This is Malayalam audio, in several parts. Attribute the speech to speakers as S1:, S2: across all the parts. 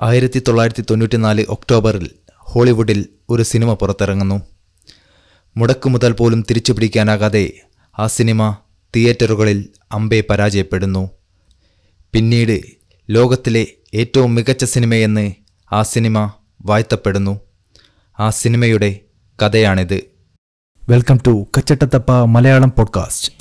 S1: ആയിരത്തി തൊള്ളായിരത്തി തൊണ്ണൂറ്റിനാല് ഒക്ടോബറിൽ ഹോളിവുഡിൽ ഒരു സിനിമ പുറത്തിറങ്ങുന്നു. മുടക്കു മുതൽ പോലും തിരിച്ചു പിടിക്കാനാകാതെ ആ സിനിമ തിയേറ്ററുകളിൽ അമ്പെ പരാജയപ്പെടുന്നു. പിന്നീട് ലോകത്തിലെ ഏറ്റവും മികച്ച സിനിമയെന്ന് ആ സിനിമ വാഴ്ത്തപ്പെടുന്നു ആ സിനിമയുടെ കഥയാണിത്. വെൽക്കം ടു കച്ചട്ടത്തപ്പ Malayalam podcast.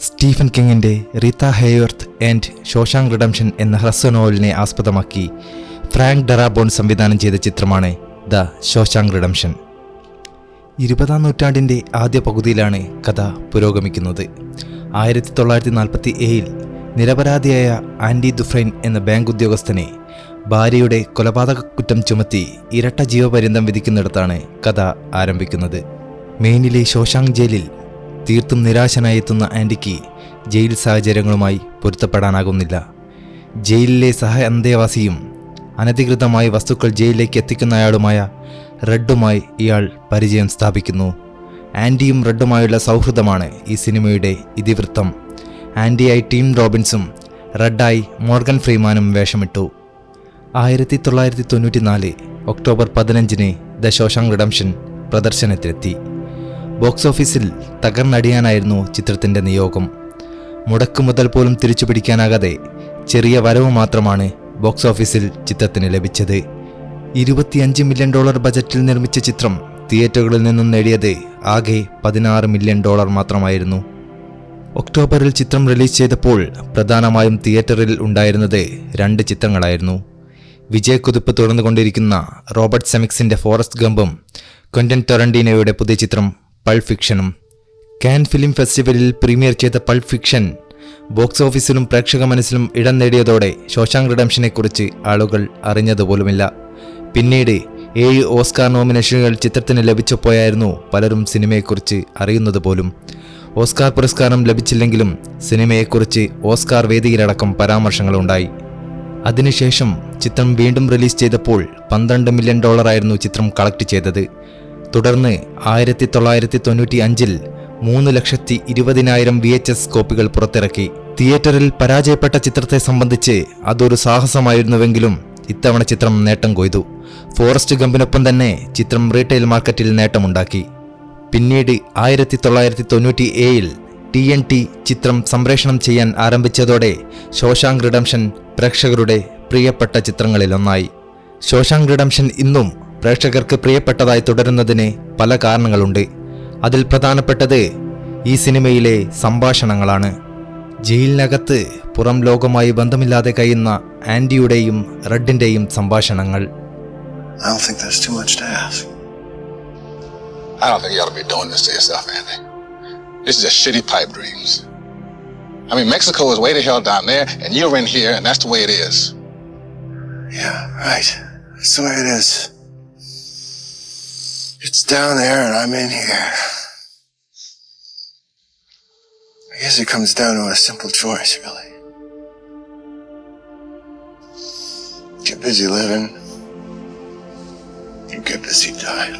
S1: Stephen കിങ്ങിന്റെ Rita Hayworth and Shawshank Redemption എന്ന ഹ്രസ്വ നോവലിനെ ആസ്പദമാക്കി ഫ്രാങ്ക് ഡെറാബോൺ സംവിധാനം ചെയ്ത ചിത്രമാണ് ദ ഷോഷാങ് റിഡംഷൻ. ഇരുപതാം നൂറ്റാണ്ടിന്റെ ആദ്യ പകുതിയിലാണ് കഥ പുരോഗമിക്കുന്നത്. ആയിരത്തി തൊള്ളായിരത്തി നാൽപ്പത്തി ഏഴിൽ നിരപരാധിയായ ആൻഡി ദുഫ്രൈൻ എന്ന ബാങ്ക് ഉദ്യോഗസ്ഥനെ ഭാര്യയുടെ കൊലപാതക കുറ്റം ചുമത്തി ഇരട്ട ജീവപര്യന്തം വിധിക്കുന്നിടത്താണ് കഥ ആരംഭിക്കുന്നത്. മെയിനിലെ ശോശാങ് ജയിലിൽ തീർത്തും നിരാശനായി എത്തുന്ന ആൻഡിക്ക് ജയിൽ സാഹചര്യങ്ങളുമായി പൊരുത്തപ്പെടാനാകുന്നില്ല. ജയിലിലെ സഹ അന്തേവാസിയും അനധികൃതമായി വസ്തുക്കൾ ജയിലിലേക്ക് എത്തിക്കുന്നയാളുമായ റെഡുമായി ഇയാൾ പരിചയം സ്ഥാപിക്കുന്നു. ആൻഡിയും റെഡുമായുള്ള സൗഹൃദമാണ് ഈ സിനിമയുടെ ഇതിവൃത്തം. ആൻഡിയായി ടീം റോബിൻസും റെഡായി മോർഗൻ ഫ്രീമാനും വേഷമിട്ടു. ആയിരത്തി തൊള്ളായിരത്തി തൊണ്ണൂറ്റിനാല് ഒക്ടോബർ പതിനഞ്ചിന് ദ ശോഷാങ് റിഡംഷൻ പ്രദർശനത്തിലെത്തി. ബോക്സ് ഓഫീസിൽ തകർന്നടിയാനായിരുന്നു ചിത്രത്തിന്റെ നിയോഗം. മുടക്കു മുതൽ പോലും തിരിച്ചു പിടിക്കാനാകാതെ ചെറിയ വരവ് മാത്രമാണ് ബോക്സ് ഓഫീസിൽ ചിത്രത്തിന് ലഭിച്ചത്. ഇരുപത്തിയഞ്ച് മില്യൺ ഡോളർ ബജറ്റിൽ നിർമ്മിച്ച ചിത്രം തിയേറ്ററുകളിൽ നിന്നും നേടിയത് ആകെ പതിനാറ് മില്യൺ ഡോളർ മാത്രമായിരുന്നു. ഒക്ടോബറിൽ ചിത്രം റിലീസ് ചെയ്തപ്പോൾ പ്രധാനമായും തിയേറ്ററിൽ ഉണ്ടായിരുന്നത് രണ്ട് ചിത്രങ്ങളായിരുന്നു. വിജയക്കുതിപ്പ് തുടർന്നുകൊണ്ടിരിക്കുന്ന റോബർട്ട് സെമിക്സിന്റെ ഫോറസ്റ്റ് ഗംബും ക്വന്റൻ ടൊറന്റീനോയുടെ പുതിയ ചിത്രം പൾ ഫിക്ഷനും. കാൻ ഫിലിം ഫെസ്റ്റിവലിൽ പ്രീമിയർ ചെയ്ത പൾ ഫിക്ഷൻ ബോക്സ് ഓഫീസിലും പ്രേക്ഷക മനസ്സിലും ഇടം നേടിയതോടെ ശോശാങ് റിഡംഷനെക്കുറിച്ച് ആളുകൾ അറിഞ്ഞതുപോലുമില്ല. പിന്നീട് ഏഴ് ഓസ്കാർ നോമിനേഷനുകൾ ചിത്രത്തിന് ലഭിച്ചപ്പോയായിരുന്നു പലരും സിനിമയെക്കുറിച്ച് അറിയുന്നത് പോലും ഓസ്കാർ പുരസ്കാരം ലഭിച്ചില്ലെങ്കിലും സിനിമയെക്കുറിച്ച് ഓസ്കാർ വേദിയിലടക്കം പരാമർശങ്ങളുണ്ടായി. അതിനുശേഷം ചിത്രം വീണ്ടും റിലീസ് ചെയ്തപ്പോൾ പന്ത്രണ്ട് മില്യൺ ഡോളറായിരുന്നു ചിത്രം കളക്ട് ചെയ്തത്. തുടർന്ന് ആയിരത്തി തൊള്ളായിരത്തി തൊണ്ണൂറ്റി അഞ്ചിൽ മൂന്ന് ലക്ഷത്തി ഇരുപതിനായിരം വി എച്ച് എസ് കോപ്പികൾ പുറത്തിറക്കി. തിയേറ്ററിൽ പരാജയപ്പെട്ട ചിത്രത്തെ സംബന്ധിച്ച് അതൊരു സാഹസമായിരുന്നുവെങ്കിലും ഇത്തവണ ചിത്രം നേട്ടം കൊയ്തു. ഫോറസ്റ്റ് ഗമ്പിനൊപ്പം തന്നെ ചിത്രം റീറ്റെയിൽ മാർക്കറ്റിൽ നേട്ടമുണ്ടാക്കി. പിന്നീട് ആയിരത്തി തൊള്ളായിരത്തി തൊണ്ണൂറ്റി ഏഴിൽ ടി എൻ ടി ചിത്രം സംപ്രേഷണം ചെയ്യാൻ ആരംഭിച്ചതോടെ ശോശാങ് റിഡംഷൻ പ്രേക്ഷകരുടെ പ്രിയപ്പെട്ട ചിത്രങ്ങളിലൊന്നായി. ശോശാങ് റിഡംഷൻ ഇന്നും പ്രേക്ഷകർക്ക് പ്രിയപ്പെട്ടതായി തുടരുന്നതിന് പല കാരണങ്ങളുണ്ട് അതിൽ പ്രധാനപ്പെട്ടത് ഈ സിനിമയിലെ സംഭാഷണങ്ങളാണ് ജയിലിനകത്ത് പുറം ലോകവുമായി ബന്ധമില്ലാതെ കഴിയുന്ന ആൻഡിയുടെയും റെഡിന്റെയും സംഭാഷണങ്ങൾ
S2: I don't think that's too much to ask.
S3: I don't think you ought to be doing this to yourself, Andy. This is just shitty pipe dreams. I mean, Mexico is way the hell down there, and you're in here, and that's the way it is.
S2: Yeah, right. That's the way it is. It's down there and I'm in here. I guess it comes down to a simple choice, really. Get busy living. You get busy dying.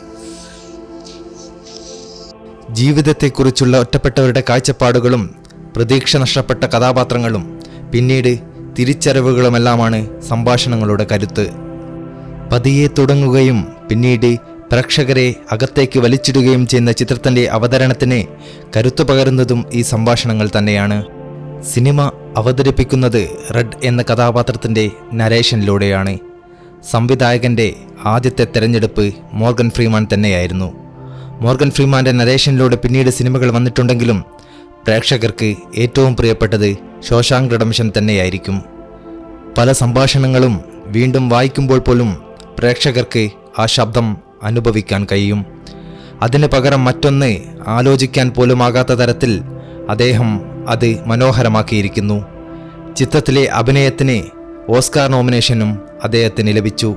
S1: ജീവിതത്തെക്കുറിച്ചുള്ള ഒറ്റപ്പെട്ടവരുടെ കാഴ്ചപ്പാടുകളും പ്രതീക്ഷ നഷ്ടപ്പെട്ട കഥാപാത്രങ്ങളും പിന്നീട് തിരിച്ചറിവുകളുമെല്ലാമാണ് സംഭാഷണങ്ങളുടെ കരുത്ത് പതിയെ തുടങ്ങുകയും പിന്നീട് പ്രേക്ഷകരെ അകത്തേക്ക് വലിച്ചിടുകയും ചെയ്യുന്ന ചിത്രത്തിന്റെ അവതരണത്തിന് കരുത്തു പകരുന്നതും ഈ സംഭാഷണങ്ങൾ തന്നെയാണ്. സിനിമ അവതരിപ്പിക്കുന്നത് റെഡ് എന്ന കഥാപാത്രത്തിന്റെ നരേഷനിലൂടെയാണ്. സംവിധായകന്റെ ആദ്യത്തെ തെരഞ്ഞെടുപ്പ് മോർഗൻ ഫ്രീമാൻ തന്നെയായിരുന്നു. മോർഗൻ ഫ്രീമാന്റെ നരേഷനിലൂടെ പിന്നീട് സിനിമകൾ വന്നിട്ടുണ്ടെങ്കിലും പ്രേക്ഷകർക്ക് ഏറ്റവും പ്രിയപ്പെട്ടത് ശോശാങ് റിഡംഷൻ തന്നെയായിരിക്കും. പല സംഭാഷണങ്ങളും വീണ്ടും വായിക്കുമ്പോൾ പോലും പ്രേക്ഷകർക്ക് ആ ശബ്ദം അനുഭവിക്കാൻ കഴിയും അതിന് പകരം മറ്റൊന്ന് ആലോചിക്കാൻ പോലുമാകാത്ത തരത്തിൽ അദ്ദേഹം അത് മനോഹരമാക്കിയിരിക്കുന്നു ചിത്രത്തിലെ അഭിനയത്തിന് ഓസ്കാർ നോമിനേഷനും അദ്ദേഹത്തിന് ലഭിച്ചു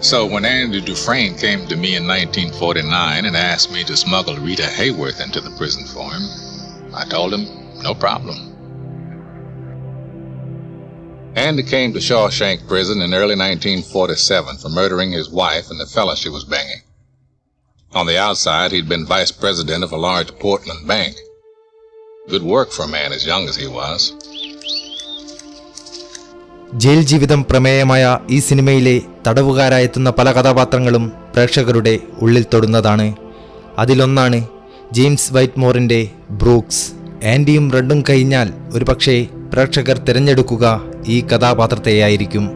S3: So when Andy Dufresne came to me in 1949 and asked me to smuggle Rita Hayworth into the prison for him, I told him, no problem. Andy came to Shawshank Prison in early 1947 for murdering his wife and the fella she was banging. On the outside, he'd been vice president of a large Portland bank. Good work for a man as young as he was.
S1: Jail ജീവിതം പ്രമേയമായ ഈ സിനിമയിലെ തടവുകാരായെത്തുന്ന പല കഥാപാത്രങ്ങളും പ്രേക്ഷകരുടെ ഉള്ളിൽ തൊടുന്നതാണ് അതിലൊന്നാണ് ജെയിംസ് വൈറ്റ്മോറിന്റെ ബ്രൂക്സ് ആൻഡിയും റെഡും കഴിഞ്ഞാൽ ഒരുപക്ഷെ പ്രേക്ഷകർ തിരഞ്ഞെടുക്കുക ഈ കഥാപാത്രത്തെയായിരിക്കും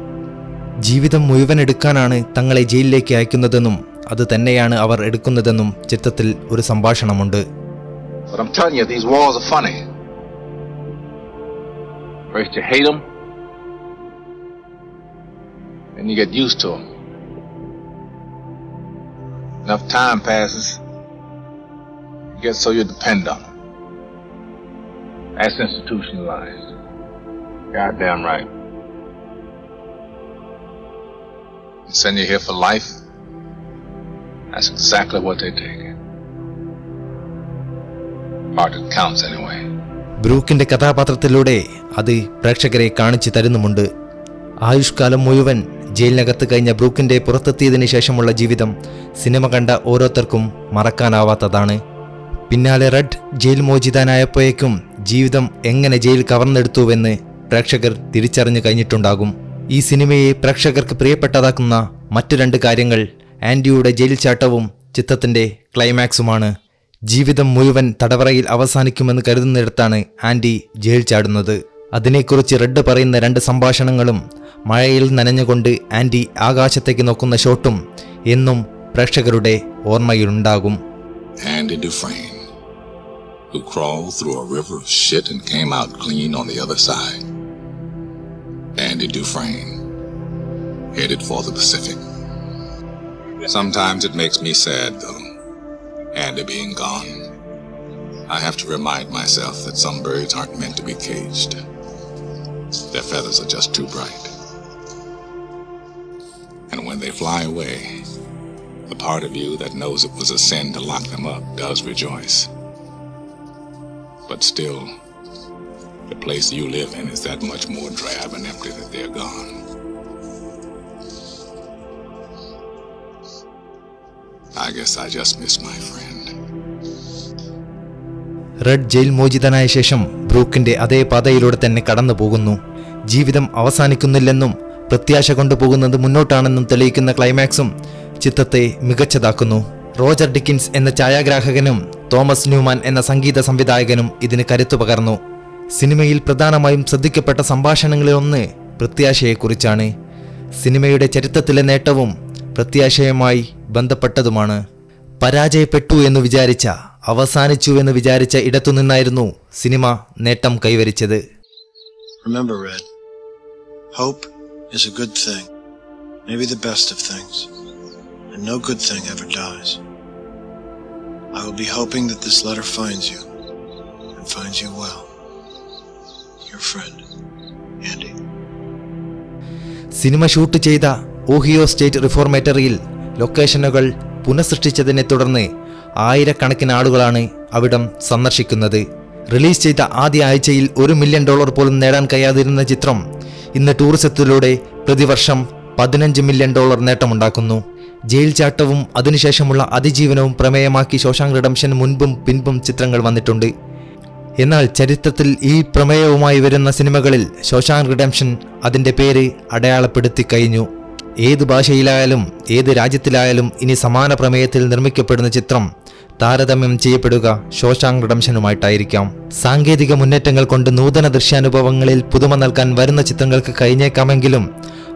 S1: ജീവിതം മുഴുവൻ എടുക്കാനാണ് തങ്ങളെ ജയിലിലേക്ക് അയക്കുന്നതെന്നും അത് തന്നെയാണ് അവർ എടുക്കുന്നതെന്നും ചിത്രത്തിൽ ഒരു സംഭാഷണമുണ്ട്.
S3: Enough time passes, you get so you depend on them. That's institutionalized. Goddamn right. They send you here for life. That's exactly what they take. Part that counts anyway.
S1: ബ്രൂക്കിന്റെ കഥാപാത്രത്തിലൂടെ അത് പ്രേക്ഷകരെ കാണിച്ചു തരുന്നുമുണ്ട് ആയുഷ്കാലം മുഴുവൻ ജയിലിനകത്ത് കഴിഞ്ഞ ബ്രൂക്കിന്റെ പുറത്തെത്തിയതിനു ശേഷമുള്ള ജീവിതം സിനിമ കണ്ട ഓരോരുത്തർക്കും മറക്കാനാവാത്തതാണ് പിന്നാലെ റെഡ് ജയിൽ മോചിതനായപ്പോഴേക്കും ജീവിതം എങ്ങനെ ജയിൽ കവർന്നെടുത്തുവെന്ന് പ്രേക്ഷകർ തിരിച്ചറിഞ്ഞു കഴിഞ്ഞിട്ടുണ്ടാകും. ഈ സിനിമയെ പ്രേക്ഷകർക്ക് പ്രിയപ്പെട്ടതാക്കുന്ന മറ്റു രണ്ട് കാര്യങ്ങൾ ആൻഡിയുടെ ജയിൽ ചാട്ടവും ചിത്രത്തിന്റെ ക്ലൈമാക്സുമാണ്. ജീവിതം മുഴുവൻ തടവറയിൽ അവസാനിക്കുമെന്ന് കരുതുന്നിടത്താണ് ആൻഡി ജയിൽ ചാടുന്നത്. അതിനെക്കുറിച്ച് റെഡ് പറയുന്ന രണ്ട് സംഭാഷണങ്ങളും മഴയിൽ നനഞ്ഞുകൊണ്ട് ആൻഡി ആകാശത്തേക്ക് നോക്കുന്ന ഷോട്ടും എന്നും പ്രേക്ഷകരുടെ ഓർമ്മയിലുണ്ടാകും.
S3: Andy who crawled through a river of shit and came out clean on the other side. Andy Dufresne, headed for the Pacific. Sometimes it makes me sad, though, Andy being gone. I have to remind myself that some birds aren't meant to be caged. Their feathers are just too bright. And when they fly away, the part of you that knows it was a sin to lock them up does rejoice. But still, the place you live in is that much more drab and empty that they're gone. I guess I just miss my friend.
S1: Red jail മോചിതനായ ശേഷം ബ്രൂക്കിന്റെ അതേ പാതയിലൂടെ തന്നെ കടന്നു പോകുന്നു ജീവിതം അവസാനിക്കുന്നില്ലെന്നും പ്രത്യാശ കൊണ്ടുപോകുന്നത് മുന്നോട്ടാണെന്നും തെളിയിക്കുന്ന ക്ലൈമാക്സും ചിത്രത്തെ മികച്ചതാക്കുന്നു റോജർ ഡിക്കിൻസ് എന്ന ഛായാഗ്രാഹകനും തോമസ് ന്യൂമാൻ എന്ന സംഗീത സംവിധായകനും ഇതിന് കരുത്തു പകർന്നു സിനിമയിൽ പ്രധാനമായും ശ്രദ്ധിക്കപ്പെട്ട സംഭാഷണങ്ങളിലൊന്ന് പ്രത്യാശയെക്കുറിച്ചാണ് സിനിമയുടെ ചരിത്രത്തിലെ നേട്ടവും പ്രത്യാശയുമായി ബന്ധപ്പെട്ടതുമാണ് പരാജയപ്പെട്ടു എന്ന് വിചാരിച്ച അവസാനിച്ചു എന്ന് വിചാരിച്ച ഇടത്തുനിന്നായിരുന്നു സിനിമ നേട്ടം കൈവരിച്ചത്.
S2: I will be hoping that this letter finds you, and finds you well.
S1: സിനിമ ഷൂട്ട് ചെയ്ത ഓഹിയോ സ്റ്റേറ്റ് റിഫോർമേറ്ററിയിൽ ലൊക്കേഷനുകൾ പുനഃസൃഷ്ടിച്ചതിനെ തുടർന്ന് ആയിരക്കണക്കിന് ആളുകളാണ് അവിടം സന്ദർശിക്കുന്നത്. റിലീസ് ചെയ്ത ആദ്യ ആഴ്ചയിൽ ഒരു മില്യൺ ഡോളർ പോലും നേടാൻ കഴിയാതിരുന്ന ചിത്രം ഇന്ന് ടൂറിസത്തിലൂടെ പ്രതിവർഷം പതിനഞ്ച് മില്യൺ ഡോളർ നേട്ടമുണ്ടാക്കുന്നു. ജയിൽ ചാട്ടവും അതിനുശേഷമുള്ള അതിജീവനവും പ്രമേയമാക്കി ശോശാങ് റിഡംഷൻ മുൻപും പിൻപും ചിത്രങ്ങൾ വന്നിട്ടുണ്ട്. എന്നാൽ ചരിത്രത്തിൽ ഈ പ്രമേയവുമായി വരുന്ന സിനിമകളിൽ ശോശാങ് റിഡംഷൻ അതിന്റെ പേര് അടയാളപ്പെടുത്തി കഴിഞ്ഞു. ഏത് ഭാഷയിലായാലും ഏത് രാജ്യത്തിലായാലും ഇനി സമാന പ്രമേയത്തിൽ നിർമ്മിക്കപ്പെടുന്ന ചിത്രം താരതമ്യം ചെയ്യപ്പെടുക ശോശാങ് റിഡംഷനുമായിട്ടായിരിക്കാം. സാങ്കേതിക മുന്നേറ്റങ്ങൾ കൊണ്ട് നൂതന ദൃശ്യാനുഭവങ്ങളിൽ പുതുമ നൽകാൻ വരുന്ന ചിത്രങ്ങൾക്ക് കഴിഞ്ഞേക്കാമെങ്കിലും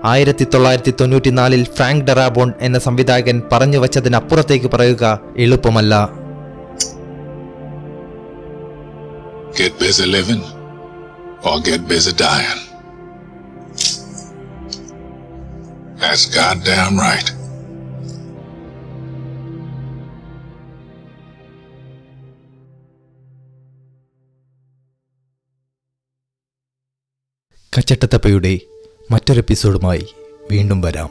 S1: ആയിരത്തി തൊള്ളായിരത്തി തൊണ്ണൂറ്റിനാലിൽ ഫ്രാങ്ക് ഡെറാബോൺ എന്ന സംവിധായകൻ പറഞ്ഞു വച്ചതിനപ്പുറത്തേക്ക് പറയുക എളുപ്പമല്ല.
S3: Get busy living or get busy dying. That's goddamn right.
S1: കച്ചട്ടത്തപ്പയുടെ മറ്റൊരു എപ്പിസോഡുമായി വീണ്ടും വരാം